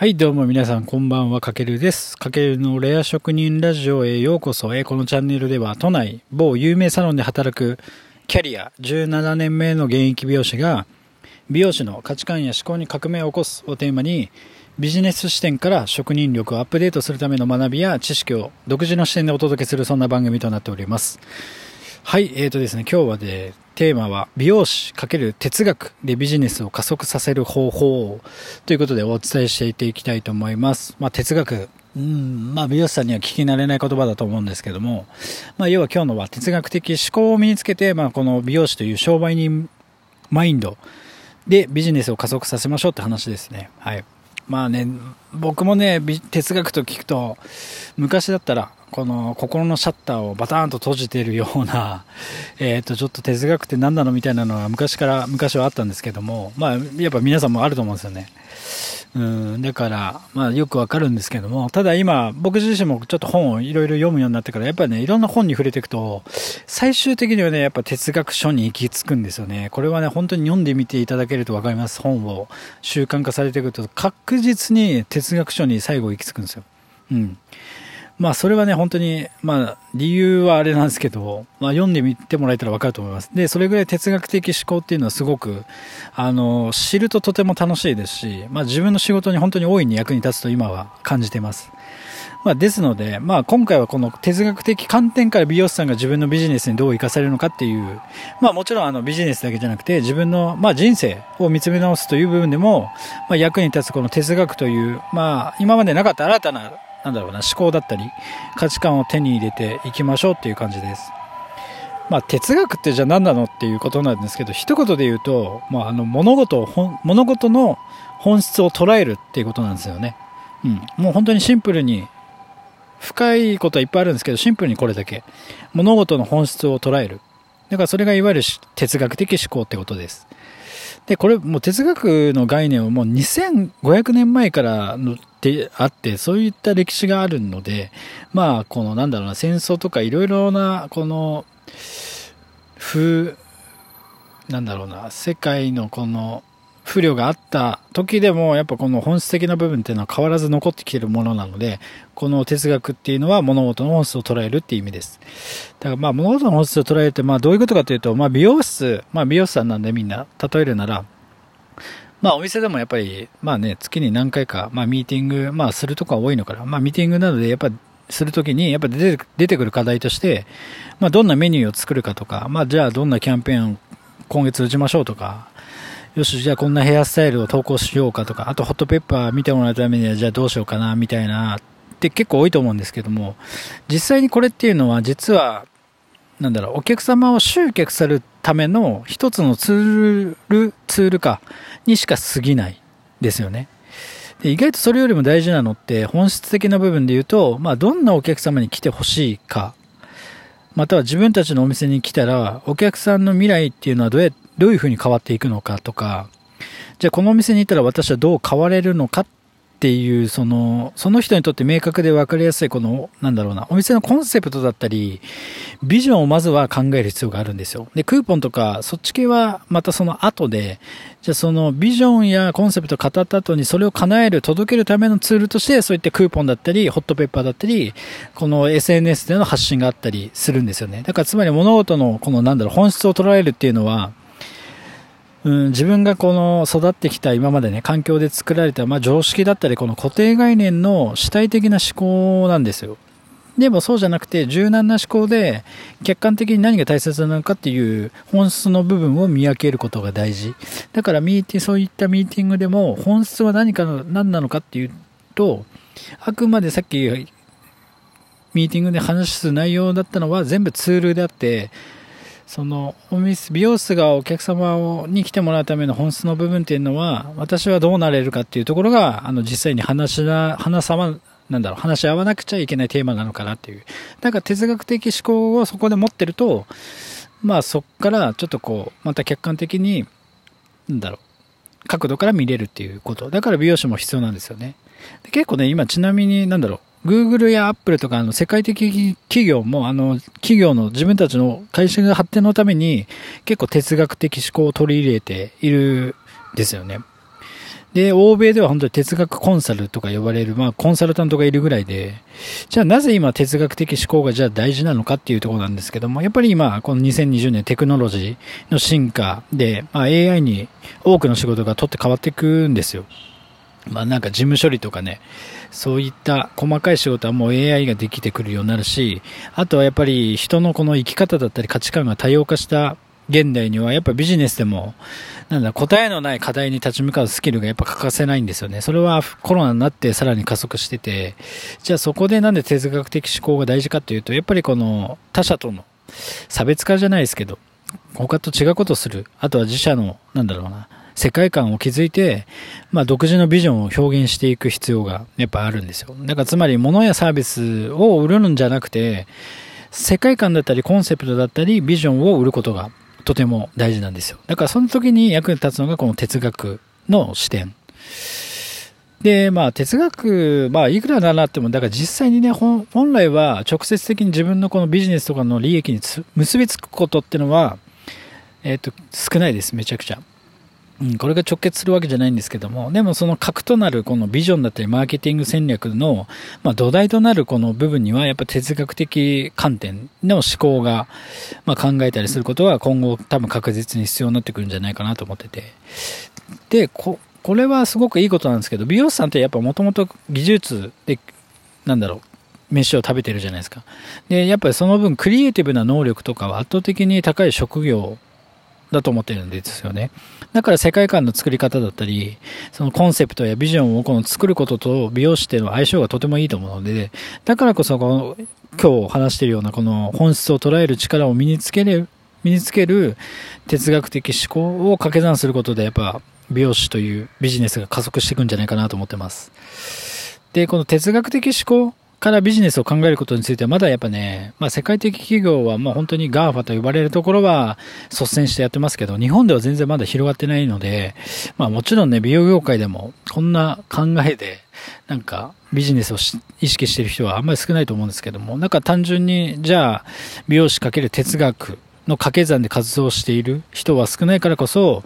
はい、どうも皆さん、こんばんは、かけるです。かけるのレア職人ラジオへようこそ。えこのチャンネルでは、都内某有名サロンで働くキャリア17年目の現役美容師が、美容師の価値観や思考に革命を起こすをテーマに、ビジネス視点から職人力をアップデートするための学びや知識を独自の視点でお届けするそんな番組となっております。はい、えーとですね、今日はで、テーマは美容師×哲学でビジネスを加速させる方法ということでお伝えしていきたいと思います。まあ、哲学、うん、まあ、美容師さんには聞き慣れない言葉だと思うんですけども、まあ、要は今日のは哲学的思考を身につけて、まあ、この美容師という商売人マインドでビジネスを加速させましょうって話ですね。はい。まあね、僕もね、哲学と聞くと、昔だったら、この心のシャッターをバターンと閉じてるような、えっ、と、ちょっと哲学って何なのみたいなのは昔から、昔はあったんですけども、まあ、やっぱ皆さんもあると思うんですよね。うん、だから、まあよくわかるんですけども、ただ今、僕自身もちょっと本をいろいろ読むようになってから、やっぱりね、いろんな本に触れていくと、最終的にはね、やっぱ哲学書に行き着くんですよね。これはね、本当に読んでみていただけるとわかります。本を習慣化されていくと、確実に哲学書に最後行き着くんですよ。うん。まあそれはね、本当に、まあ理由はあれなんですけど、まあ読んでみてもらえたらわかると思います。で、それぐらい哲学的思考っていうのはすごく、あの、知るととても楽しいですし、まあ自分の仕事に本当に大いに役に立つと今は感じてます。まあですので、まあ今回はこの哲学的観点から美容師さんが自分のビジネスにどう生かされるのかっていう、まあもちろんあのビジネスだけじゃなくて自分のまあ人生を見つめ直すという部分でも、まあ役に立つこの哲学という、まあ今までなかった新たななんだろうな、思考だったり、価値観を手に入れていきましょうっていう感じです。まあ、哲学ってじゃあ何なのっていうことなんですけど、一言で言うと、まあ、あの、物事を、物事の本質を捉えるっていうことなんですよね。うん。もう本当にシンプルに、深いことはいっぱいあるんですけど、シンプルにこれだけ。物事の本質を捉える。だからそれがいわゆる哲学的思考ってことです。で、これもう哲学の概念はもう2500年前からのであって、そういった歴史があるので、まあ、このなんだろうな、戦争とかいろいろな、この、風、なんだろうな、世界のこの不慮があった時でも、やっぱこの本質的な部分っていうのは変わらず残ってきてるものなので、この哲学っていうのは物事の本質を捉えるっていう意味です。だからまあ物事の本質を捉えるって、まあどういうことかというと、まあ美容室、まあ美容師さんなんでみんな、例えるなら、まあお店でもやっぱり、まあね、月に何回か、まあミーティング、まあするとこは多いのから、まあミーティングなどでやっぱするときに、やっぱ出て出てくる課題として、まあどんなメニューを作るかとか、まあじゃあどんなキャンペーンを今月打ちましょうとか、よし、じゃあこんなヘアスタイルを投稿しようかとか、あとホットペッパー見てもらうためにはじゃあどうしようかな、みたいな、って結構多いと思うんですけども、実際にこれっていうのは実は、なんだろう、お客様を集客するための一つのツール、ツールか、にしか過ぎないですよね。で意外とそれよりも大事なのって本質的な部分で言うと、まあどんなお客様に来てほしいか、または自分たちのお店に来たら、お客さんの未来っていうのはどうや、どういうふうに変わっていくのかとか、じゃあこのお店に行ったら私はどう変われるのかっっていう、その、その人にとって明確で分かりやすい、この、なんだろうな、お店のコンセプトだったり、ビジョンをまずは考える必要があるんですよ。で、クーポンとか、そっち系はまたその後で、じゃあそのビジョンやコンセプトを語った後にそれを叶える、届けるためのツールとして、そういったクーポンだったり、ホットペッパーだったり、この SNS での発信があったりするんですよね。だからつまり物事のこのなんだろう、本質を捉えるっていうのは、うん、自分がこの育ってきた今までね、環境で作られた、まあ、常識だったり、この固定概念の主体的な思考なんですよ。でもそうじゃなくて、柔軟な思考で、客観的に何が大切なのかっていう本質の部分を見分けることが大事。だからミーティング、そういったミーティングでも、本質は何かの、何なのかっていうと、あくまでさっき、ミーティングで話す内容だったのは全部ツールであって、そのお店美容室がお客様をに来てもらうための本質の部分っていうのは私はどうなれるかっていうところがあの実際に話しな話さまなんだろう話し合わなくちゃいけないテーマなのかなっていう。だか哲学的思考をそこで持ってるとまあそこからちょっとこうまた客観的になんだろう角度から見れるっていうこと。だから美容師も必要なんですよね。で結構ね今ちなみになんだろう Google や Apple とかあの世界的企業もあの企業の自分たちの会社が発展のために結構哲学的思考を取り入れているんですよね。で、欧米では本当に哲学コンサルとか呼ばれる、まあ、コンサルタントがいるぐらいで、じゃあなぜ今哲学的思考がじゃあ大事なのかっていうところなんですけども、やっぱり今、この2020年テクノロジーの進化で、まあ、AI に多くの仕事が取って変わっていくんですよ。まあなんか事務処理とかね、そういった細かい仕事はもう AI ができてくるようになるし、あとはやっぱり人のこの生き方だったり価値観が多様化した現代にはやっぱビジネスでも、なんだ、答えのない課題に立ち向かうスキルがやっぱ欠かせないんですよね。それはコロナになってさらに加速してて、じゃあそこでなんで哲学的思考が大事かっていうと、やっぱりこの他者との差別化じゃないですけど、他と違うことをする。あとは自社の、なんだろうな、世界観を築いて、まあ、独自のビジョンを表現していく必要がやっぱあるんですよ。だからつまり物やサービスを売るんじゃなくて、世界観だったりコンセプトだったりビジョンを売ることがとても大事なんですよ。だからその時に役に立つのがこの哲学の視点。で、まあ哲学、まあいくらだなっても、だから実際にね、本来は直接的に自分のこのビジネスとかの利益に結びつくことってのは、えっ、ー、と、少ないです、めちゃくちゃ。うん、これが直結するわけじゃないんですけども、でもその核となるこのビジョンだったりマーケティング戦略の、まあ、土台となるこの部分にはやっぱ哲学的観点の思考が、まあ、考えたりすることは今後多分確実に必要になってくるんじゃないかなと思ってて。で、こ、これはすごくいいことなんですけど、美容師さんってやっぱもともと技術で、なんだろう、飯を食べてるじゃないですか。で、やっぱりその分クリエイティブな能力とかは圧倒的に高い職業だと思ってるんですよね。だから世界観の作り方だったり、そのコンセプトやビジョンをこの作ることと美容師っていうのは相性がとてもいいと思うので、だからこそこの今日話しているようなこの本質を捉える力を身につける、身につける哲学的思考を掛け算することでやっぱ美容師というビジネスが加速していくんじゃないかなと思ってます。で、この哲学的思考からビジネスを考えることについてはまだやっぱね、まあ世界的企業はまあ本当に GAFA と呼ばれるところは率先してやってますけど、日本では全然まだ広がってないので、まあもちろんね、美容業界でもこんな考えで、なんかビジネスを意識してる人はあんまり少ないと思うんですけども、なんか単純に、じゃあ美容師かける哲学の掛け算で活動している人は少ないからこそ、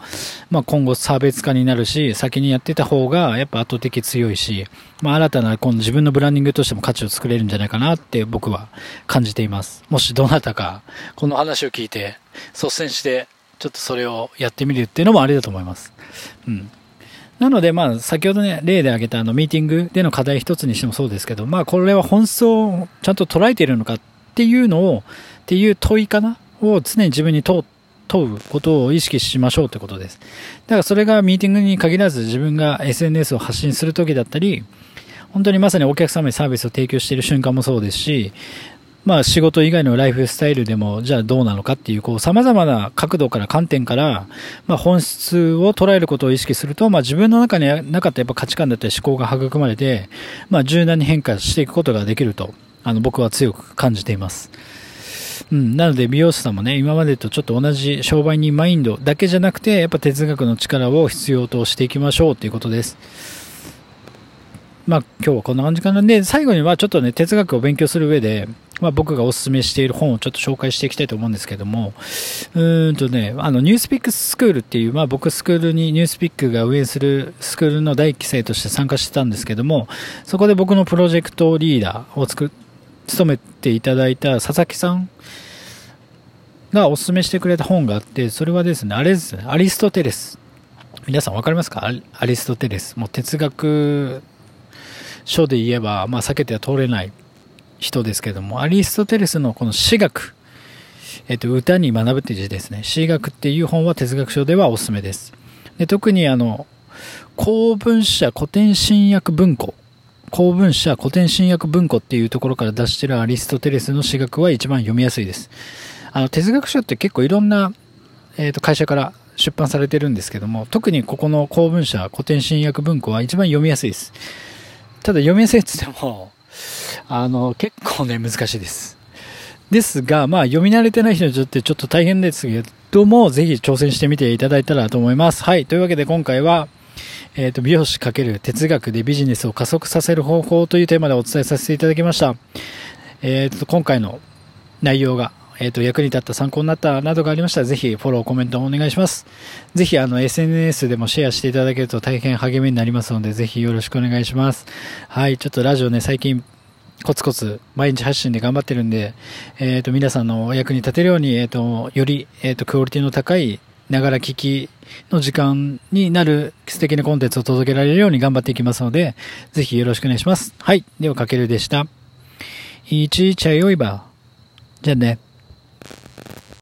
まあ、今後差別化になるし、先にやってた方がやっぱ圧倒的強いし、まあ、新たなこの自分のブランディングとしても価値を作れるんじゃないかなって僕は感じています。もしどなたかこの話を聞いて率先してちょっとそれをやってみるっていうのもありだと思います。うん。なので、まあ、先ほどね、例で挙げたあの、ミーティングでの課題一つにしてもそうですけど、まあ、これは本質をちゃんと捉えているのかっていうのを、っていう問いかなを常に自分に問う問うことを意識しましょうってことです。だからそれがミーティングに限らず自分が SNS を発信するときだったり、本当にまさにお客様にサービスを提供している瞬間もそうですし、まあ仕事以外のライフスタイルでもじゃあどうなのかっていうこう様々な角度から観点からまあ本質を捉えることを意識するとまあ自分の中になかったやっぱ価値観だったり思考が育まれてまあ柔軟に変化していくことができるとあの僕は強く感じています。うん、なので美容師さんもね、今までとちょっと同じ商売人マインドだけじゃなくて、やっぱ哲学の力を必要としていきましょうということです。まあ今日はこんな感じかな。で、最後にはちょっとね、哲学を勉強する上で、まあ僕がお勧めしている本をちょっと紹介していきたいと思うんですけども、うんとね、あの、ニュースピックスクールっていう、まあ僕スクールにニュースピックが運営するスクールの第一期生として参加してたんですけども、そこで僕のプロジェクトリーダーを作っ勤めていただいた佐々木さんがお勧めしてくれた本があって、それはですね、あれですね、アリストテレス。皆さん分かりますか？アリストテレス。もう哲学書で言えば、まあ避けては通れない人ですけども、アリストテレスのこの詩学、えっと、歌に学ぶっていう字ですね。詩学っていう本は哲学書ではおすすめです。で特にあの、公文社古典新訳文庫公文社古典新訳文庫っていうところから出してるアリストテレスの詩学は一番読みやすいです。あの、哲学書って結構いろんな、えっ、ー、と、会社から出版されてるんですけども、特にここの公文社古典新訳文庫は一番読みやすいです。ただ読みやすいって言っても、あの、結構ね、難しいです。ですが、まあ、読み慣れてない人にとってちょっと大変ですけども、ぜひ挑戦してみていただいたらと思います。はい。というわけで今回は、えっ、ー、と、美容師×哲学でビジネスを加速させる方法というテーマでお伝えさせていただきました。えっ、ー、と、今回の内容が、えっ、と、役に立った、参考になったなどがありましたら、ぜひフォロー、コメントお願いします。ぜひ、あの、SNS でもシェアしていただけると大変励みになりますので、ぜひよろしくお願いします。はい、ちょっとラジオね、最近、コツコツ毎日発信で頑張ってるんで、えっ、ー、と、皆さんのお役に立てるように、えっ、ー、と、より、えっ、と、クオリティの高い、ながら聞きの時間になる素敵なコンテンツを届けられるように頑張っていきますので、ぜひよろしくお願いします。はい。では、かけるでした。いちいちゃよいば。じゃあね。